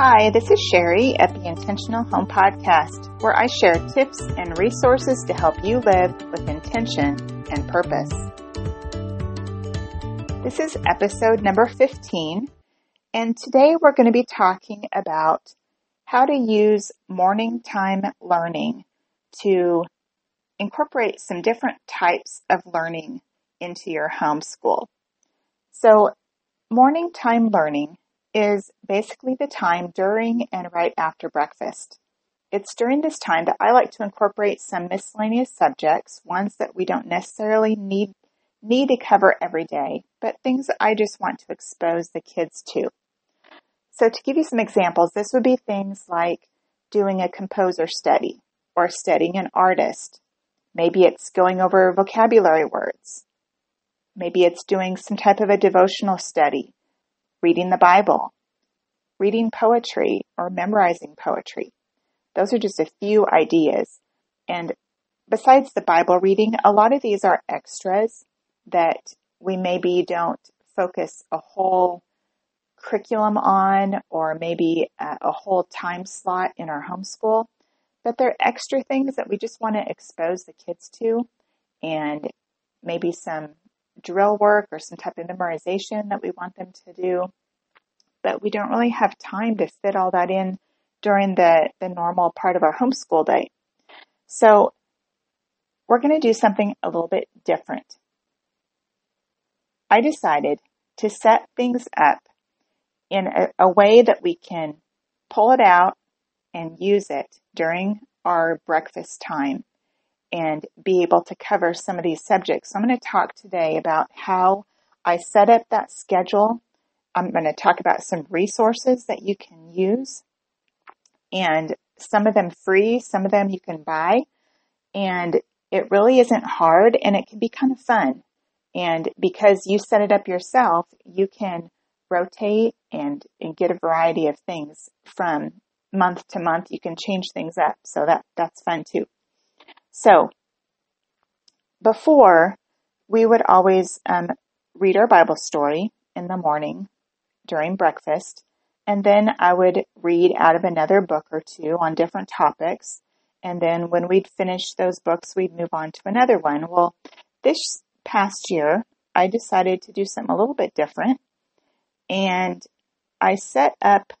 Hi, this is Sherry at the Intentional Home Podcast, where I share tips and resources to help you live with intention and purpose. This is episode number 15, and today we're going to be talking about how to use morning time learning to incorporate some different types of learning into your homeschool. So, morning time learning is basically the time during and right after breakfast. It's during this time that I like to incorporate some miscellaneous subjects, ones that we don't necessarily need need to cover every day, but things that I just want to expose the kids to. So to give you some examples, this would be things like doing a composer study or studying an artist. Maybe it's going over vocabulary words. Maybe it's doing some type of a devotional study reading the Bible, reading poetry, or memorizing poetry. Those are just a few ideas. And besides the Bible reading, a lot of these are extras that we maybe don't focus a whole curriculum on or maybe uh, a, whole time slot in our homeschool, but they're extra things that we just want to expose the kids to and maybe some drill work or some type of memorization that we want them to do. But we don't really have time to fit all that in during the, the normal part of our homeschool day. So we're going to do something a little bit different. I decided to set things up in a, a way that we can pull it out and use it during our breakfast time and be able to cover some of these subjects. So I'm going to talk today about how I set up that schedule. I'm going to talk about some resources that you can use and some of them free, some of them you can buy. And it really isn't hard and it can be kind of fun. And because you set it up yourself, you can rotate and, and get a variety of things from month to month. You can change things up. So that, that's fun too. So, before, we would always um, read our Bible story in the morning during breakfast, and then I would read out of another book or two on different topics. And then when we'd finish those books, we'd move on to another one. Well, this past year, I decided to do something a little bit different. And I set up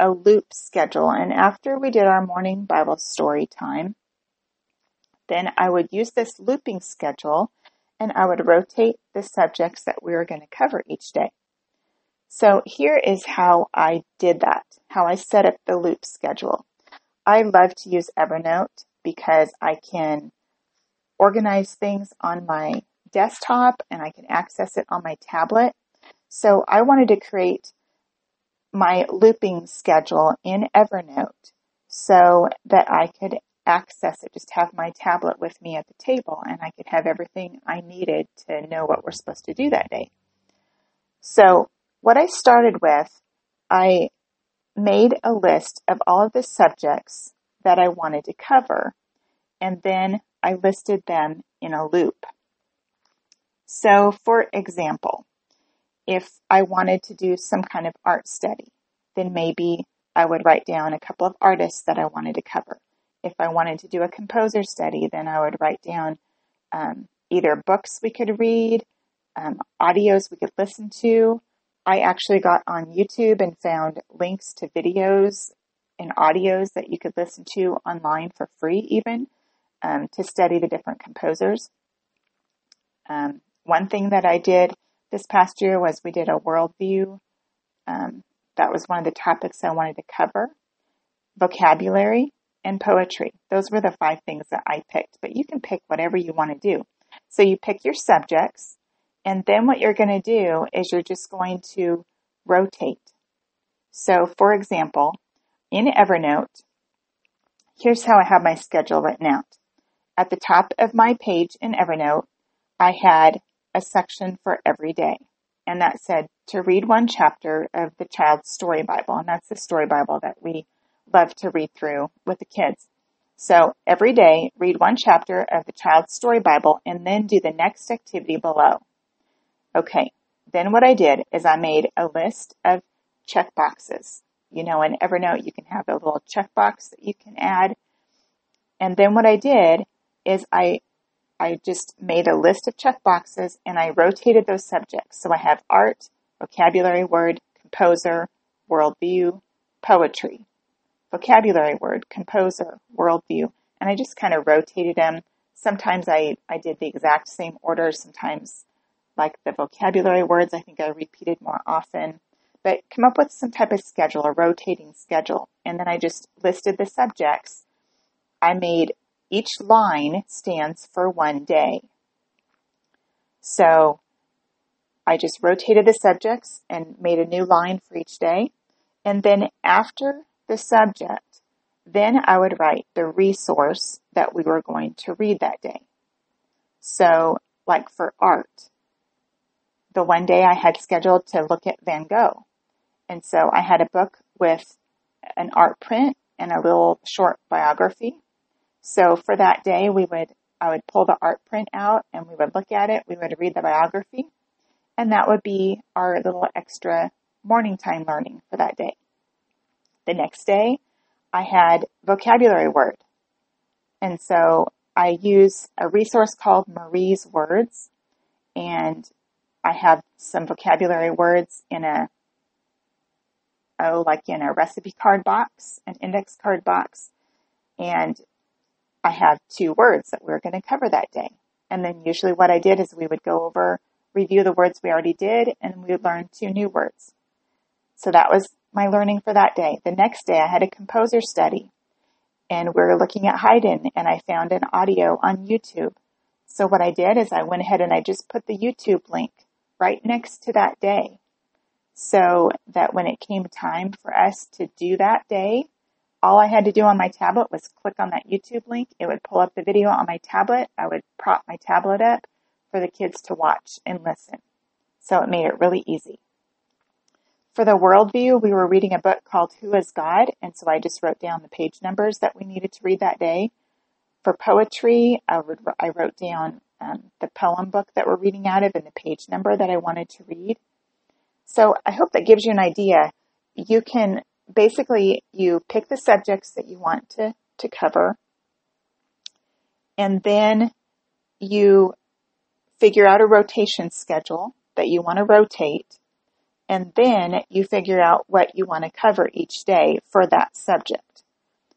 a loop schedule. And after we did our morning Bible story time, then I would use this looping schedule and I would rotate the subjects that we were going to cover each day. So here is how I did that, how I set up the loop schedule. I love to use Evernote because I can organize things on my desktop and I can access it on my tablet. So I wanted to create my looping schedule in Evernote so that I could access it, just have my tablet with me at the table and I could have everything I needed to know what we're supposed to do that day. So what I started with, I made a list of all of the subjects that I wanted to cover and then I listed them in a loop. So for example, if I wanted to do some kind of art study, then maybe I would write down a couple of artists that I wanted to cover if I wanted to do a composer study, then I would write down um, either books we could read, um, audios we could listen to. I actually got on YouTube and found links to videos and audios that you could listen to online for free, even um, to study the different composers. Um, one thing that I did this past year was we did a worldview. Um, that was one of the topics I wanted to cover. Vocabulary and poetry. Those were the five things that I picked, but you can pick whatever you want to do. So you pick your subjects, and then what you're going to do is you're just going to rotate. So for example, in Evernote, here's how I have my schedule written out. At the top of my page in Evernote, I had a section for every day. And that said to read one chapter of the child's story Bible. And that's the story Bible that we love to read through with the kids. So every day, read one chapter of the child's story Bible and then do the next activity below. Okay, then what I did is I made a list of check boxes. you know, in Evernote, you can have a little checkbox that you can add. And then what I did is I, I just made a list of checkboxes and I rotated those subjects. So I have art, vocabulary word, composer, worldview, poetry, vocabulary word, composer, worldview. And I just kind of rotated them. Sometimes I, I did the exact same order. Sometimes like the vocabulary words, I think I repeated more often but come up with some type of schedule, a rotating schedule. And then I just listed the subjects. I made each line stands for one day. So I just rotated the subjects and made a new line for each day. And then after the subject, then I would write the resource that we were going to read that day. So like for art, the one day I had scheduled to look at Van Gogh. And so I had a book with an art print and a little short biography. So for that day, we would, I would pull the art print out and we would look at it. We would read the biography and that would be our little extra morning time learning for that day. The next day, I had vocabulary word. And so I use a resource called Marie's Words and I have some vocabulary words in a oh, like in a recipe card box, an index card box, and I have two words that we're going to cover that day. And then usually what I did is we would go over, review the words we already did, and we would learn two new words. So that was my learning for that day. The next day I had a composer study and we are looking at Haydn and I found an audio on YouTube. So what I did is I went ahead and I just put the YouTube link right next to that day so that when it came time for us to do that day, all I had to do on my tablet was click on that YouTube link. It would pull up the video on my tablet. I would prop my tablet up for the kids to watch and listen. So it made it really easy. For the worldview, we were reading a book called Who is God? And so I just wrote down the page numbers that we needed to read that day. For poetry, I, would, I wrote down um, the poem book that we're reading out of and the page number that I wanted to read. So I hope that gives you an idea. You can basically, you pick the subjects that you want to, to cover and then you figure out a rotation schedule that you want to rotate and then you figure out what you want to cover each day for that subject.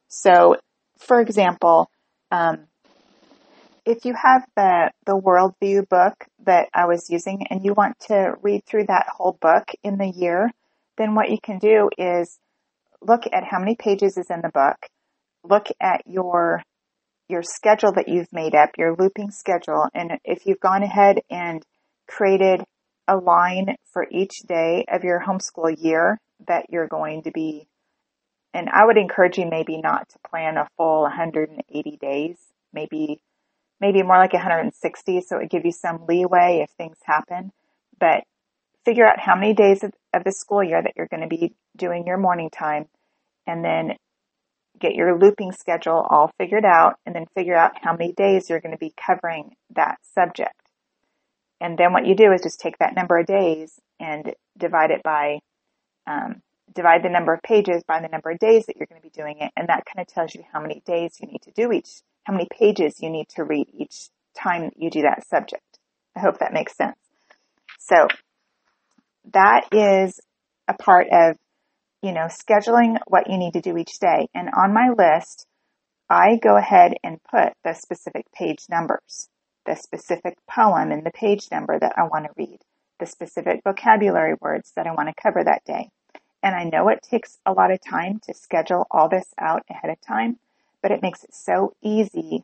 So, for example, um, if you have the, the worldview book that I was using and you want to read through that whole book in the year, then what you can do is look at how many pages is in the book, look at your your schedule that you've made up, your looping schedule, and if you've gone ahead and created a line for each day of your homeschool year that you're going to be and I would encourage you maybe not to plan a full 180 days, maybe maybe more like 160. So it give you some leeway if things happen, but figure out how many days of, of the school year that you're going to be doing your morning time and then get your looping schedule all figured out and then figure out how many days you're going to be covering that subject. And then what you do is just take that number of days and divide it by, um, divide the number of pages by the number of days that you're going to be doing it. And that kind of tells you how many days you need to do each how many pages you need to read each time you do that subject. I hope that makes sense. So that is a part of, you know, scheduling what you need to do each day. And on my list, I go ahead and put the specific page numbers, the specific poem and the page number that I want to read, the specific vocabulary words that I want to cover that day. And I know it takes a lot of time to schedule all this out ahead of time, but it makes it so easy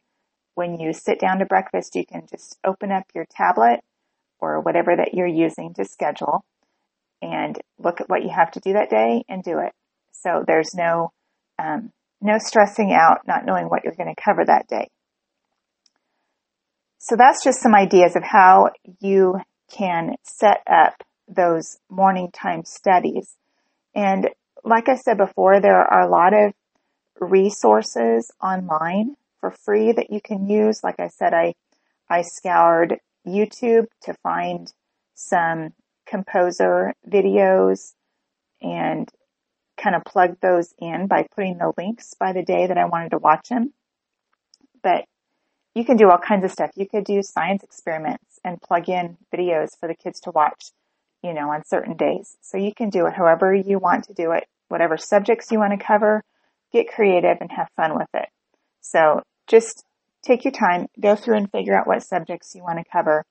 when you sit down to breakfast. You can just open up your tablet or whatever that you're using to schedule and look at what you have to do that day and do it. So there's no, um, no stressing out, not knowing what you're going to cover that day. So that's just some ideas of how you can set up those morning time studies. And like I said before, there are a lot of resources online for free that you can use. Like I said, I, I scoured YouTube to find some composer videos and kind of plug those in by putting the links by the day that I wanted to watch them. But you can do all kinds of stuff. You could do science experiments and plug in videos for the kids to watch, you know, on certain days. So you can do it however you want to do it, whatever subjects you want to cover, get creative and have fun with it. So just take your time, go through and figure out what subjects you want to cover,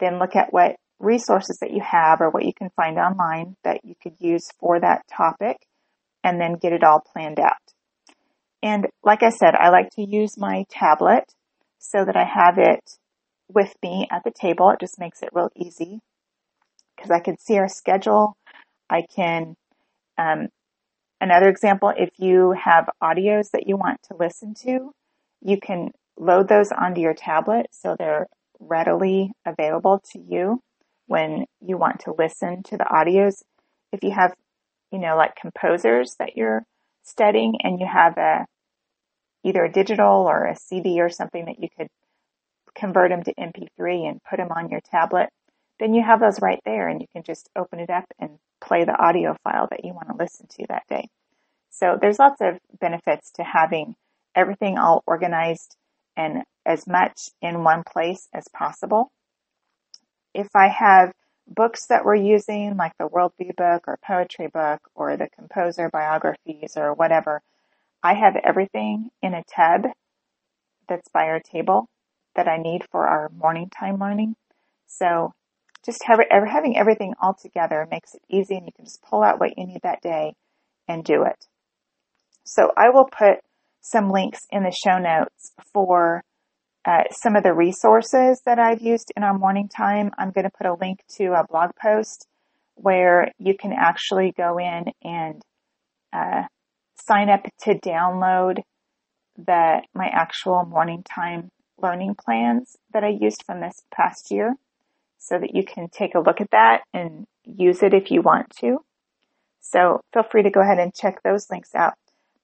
then look at what resources that you have or what you can find online that you could use for that topic and then get it all planned out. And like I said, I like to use my tablet so that I have it with me at the table. It just makes it real easy because I can see our schedule. I can, um, another example, if you have audios that you want to listen to, you can load those onto your tablet so they're readily available to you when you want to listen to the audios. If you have, you know, like composers that you're studying and you have a either a digital or a CD or something that you could convert them to MP3 and put them on your tablet, then you have those right there and you can just open it up and play the audio file that you want to listen to that day. So there's lots of benefits to having everything all organized and as much in one place as possible. If I have books that we're using, like the Worldview book or poetry book or the composer biographies or whatever, I have everything in a tub that's by our table that I need for our morning time learning. So just having everything all together makes it easy and you can just pull out what you need that day and do it. So I will put some links in the show notes for uh, some of the resources that I've used in our morning time. I'm going to put a link to a blog post where you can actually go in and uh, sign up to download the my actual morning time learning plans that I used from this past year so that you can take a look at that and use it if you want to. So feel free to go ahead and check those links out.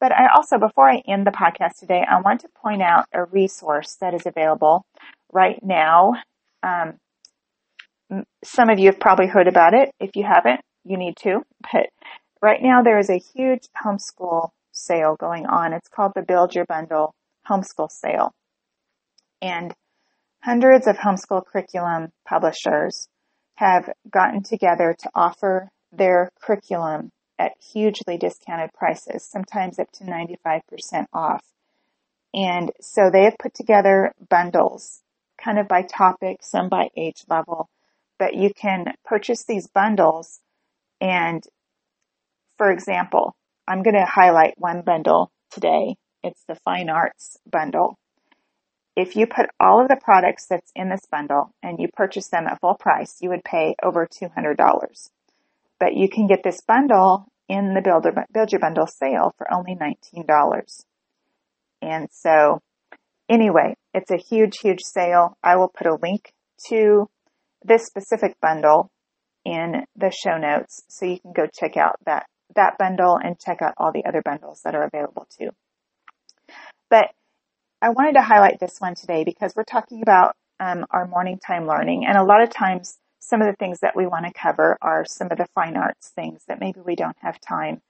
But I also, before I end the podcast today, I want to point out a resource that is available right now. Um, some of you have probably heard about it. If you haven't, you need to. But Right now there is a huge homeschool sale going on. It's called the Build Your Bundle Homeschool Sale. And hundreds of homeschool curriculum publishers have gotten together to offer their curriculum at hugely discounted prices, sometimes up to 95% off. And so they have put together bundles, kind of by topic, some by age level, but you can purchase these bundles and for example, I'm going to highlight one bundle today. It's the fine arts bundle. If you put all of the products that's in this bundle and you purchase them at full price, you would pay over $200. But you can get this bundle in the Builder, Build Your Bundle sale for only $19. And so anyway, it's a huge, huge sale. I will put a link to this specific bundle in the show notes so you can go check out that that bundle and check out all the other bundles that are available too. But I wanted to highlight this one today because we're talking about um, our morning time learning. And a lot of times, some of the things that we want to cover are some of the fine arts things that maybe we don't have time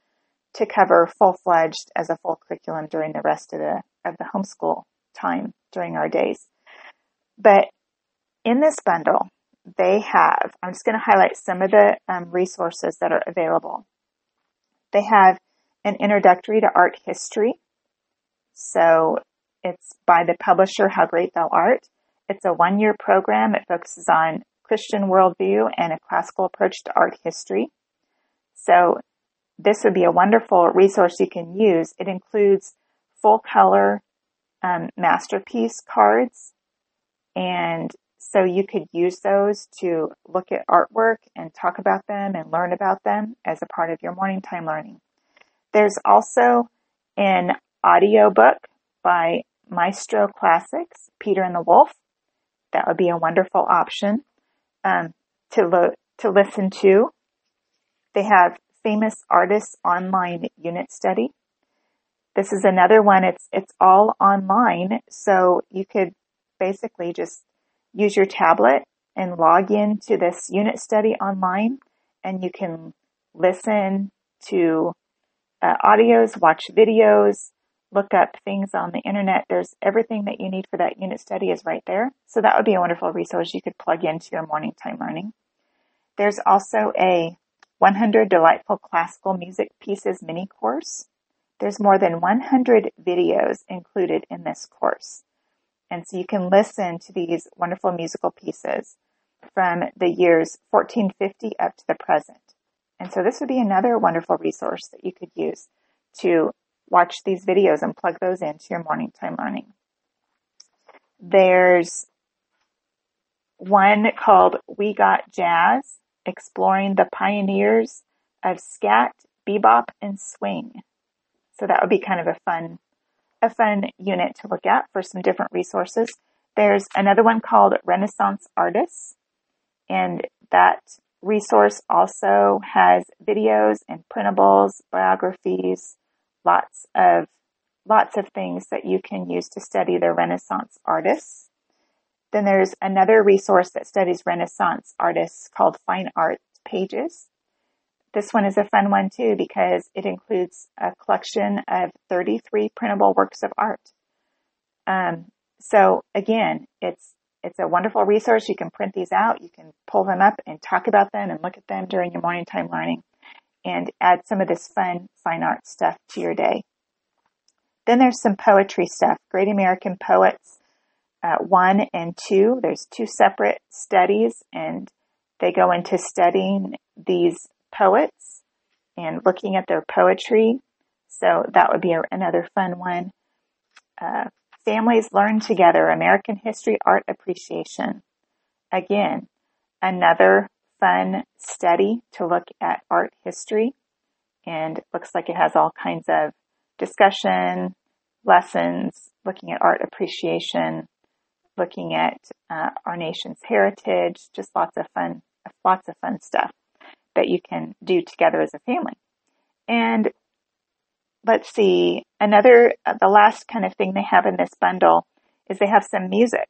to cover full fledged as a full curriculum during the rest of the of the homeschool time during our days. But in this bundle, they have. I'm just going to highlight some of the um, resources that are available. They have an introductory to art history. So it's by the publisher How Great Thou Art. It's a one year program. It focuses on Christian worldview and a classical approach to art history. So this would be a wonderful resource you can use. It includes full color um, masterpiece cards and so you could use those to look at artwork and talk about them and learn about them as a part of your morning time learning. There's also an audio book by Maestro Classics, Peter and the Wolf. That would be a wonderful option um, to lo- to listen to. They have famous artists online unit study. This is another one. It's it's all online, so you could basically just use your tablet and log in to this unit study online and you can listen to uh, audios, watch videos, look up things on the internet. There's everything that you need for that unit study is right there. So that would be a wonderful resource you could plug into your morning time learning. There's also a 100 Delightful Classical Music Pieces mini course. There's more than 100 videos included in this course. And so you can listen to these wonderful musical pieces from the years 1450 up to the present. And so this would be another wonderful resource that you could use to watch these videos and plug those into your morning time learning. There's one called We Got Jazz, exploring the pioneers of scat, bebop, and swing. So that would be kind of a fun, a fun unit to look at for some different resources. There's another one called Renaissance Artists, and that resource also has videos and printables, biographies, lots of lots of things that you can use to study the Renaissance artists. Then there's another resource that studies Renaissance artists called Fine Arts Pages. This one is a fun one too because it includes a collection of 33 printable works of art. Um, so again, it's it's a wonderful resource. You can print these out. You can pull them up and talk about them and look at them during your morning time learning and add some of this fun fine art stuff to your day. Then there's some poetry stuff. Great American Poets uh, 1 and 2. There's two separate studies and they go into studying these poets and looking at their poetry. So that would be a, another fun one. Uh, Families Learn Together, American History Art Appreciation. Again, another fun study to look at art history and looks like it has all kinds of discussion, lessons, looking at art appreciation, looking at uh, our nation's heritage, just lots of fun, lots of fun stuff that you can do together as a family. And let's see, another, uh, the last kind of thing they have in this bundle is they have some music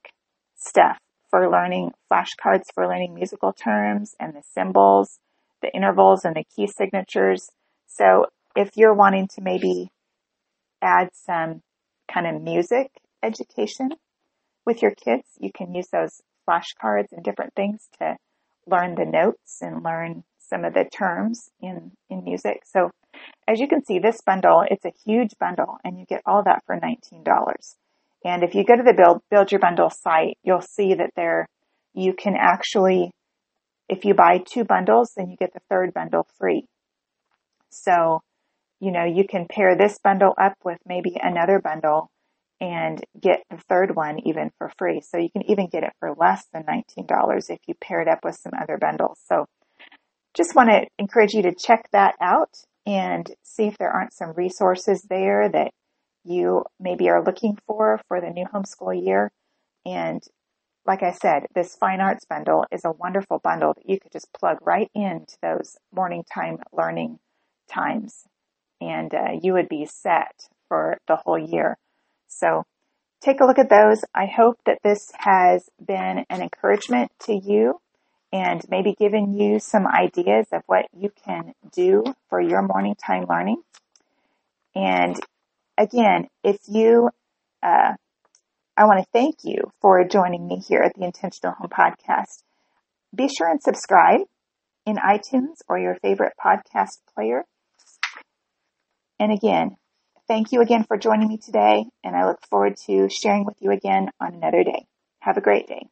stuff for learning flashcards for learning musical terms and the symbols, the intervals and the key signatures. So if you're wanting to maybe add some kind of music education with your kids, you can use those flashcards and different things to learn the notes and learn some of the terms in, in music. So as you can see, this bundle, it's a huge bundle and you get all that for $19. And if you go to the build, build your bundle site, you'll see that there you can actually, if you buy two bundles, then you get the third bundle free. So, you know, you can pair this bundle up with maybe another bundle and get the third one even for free. So you can even get it for less than $19 if you pair it up with some other bundles. So just want to encourage you to check that out and see if there aren't some resources there that you maybe are looking for for the new homeschool year. And like I said, this fine arts bundle is a wonderful bundle that you could just plug right into those morning time learning times and uh, you would be set for the whole year. So take a look at those. I hope that this has been an encouragement to you and maybe given you some ideas of what you can do for your morning time learning. And again, if you, uh, I want to thank you for joining me here at the Intentional Home Podcast. Be sure and subscribe in iTunes or your favorite podcast player. And again, thank you again for joining me today, and I look forward to sharing with you again on another day. Have a great day.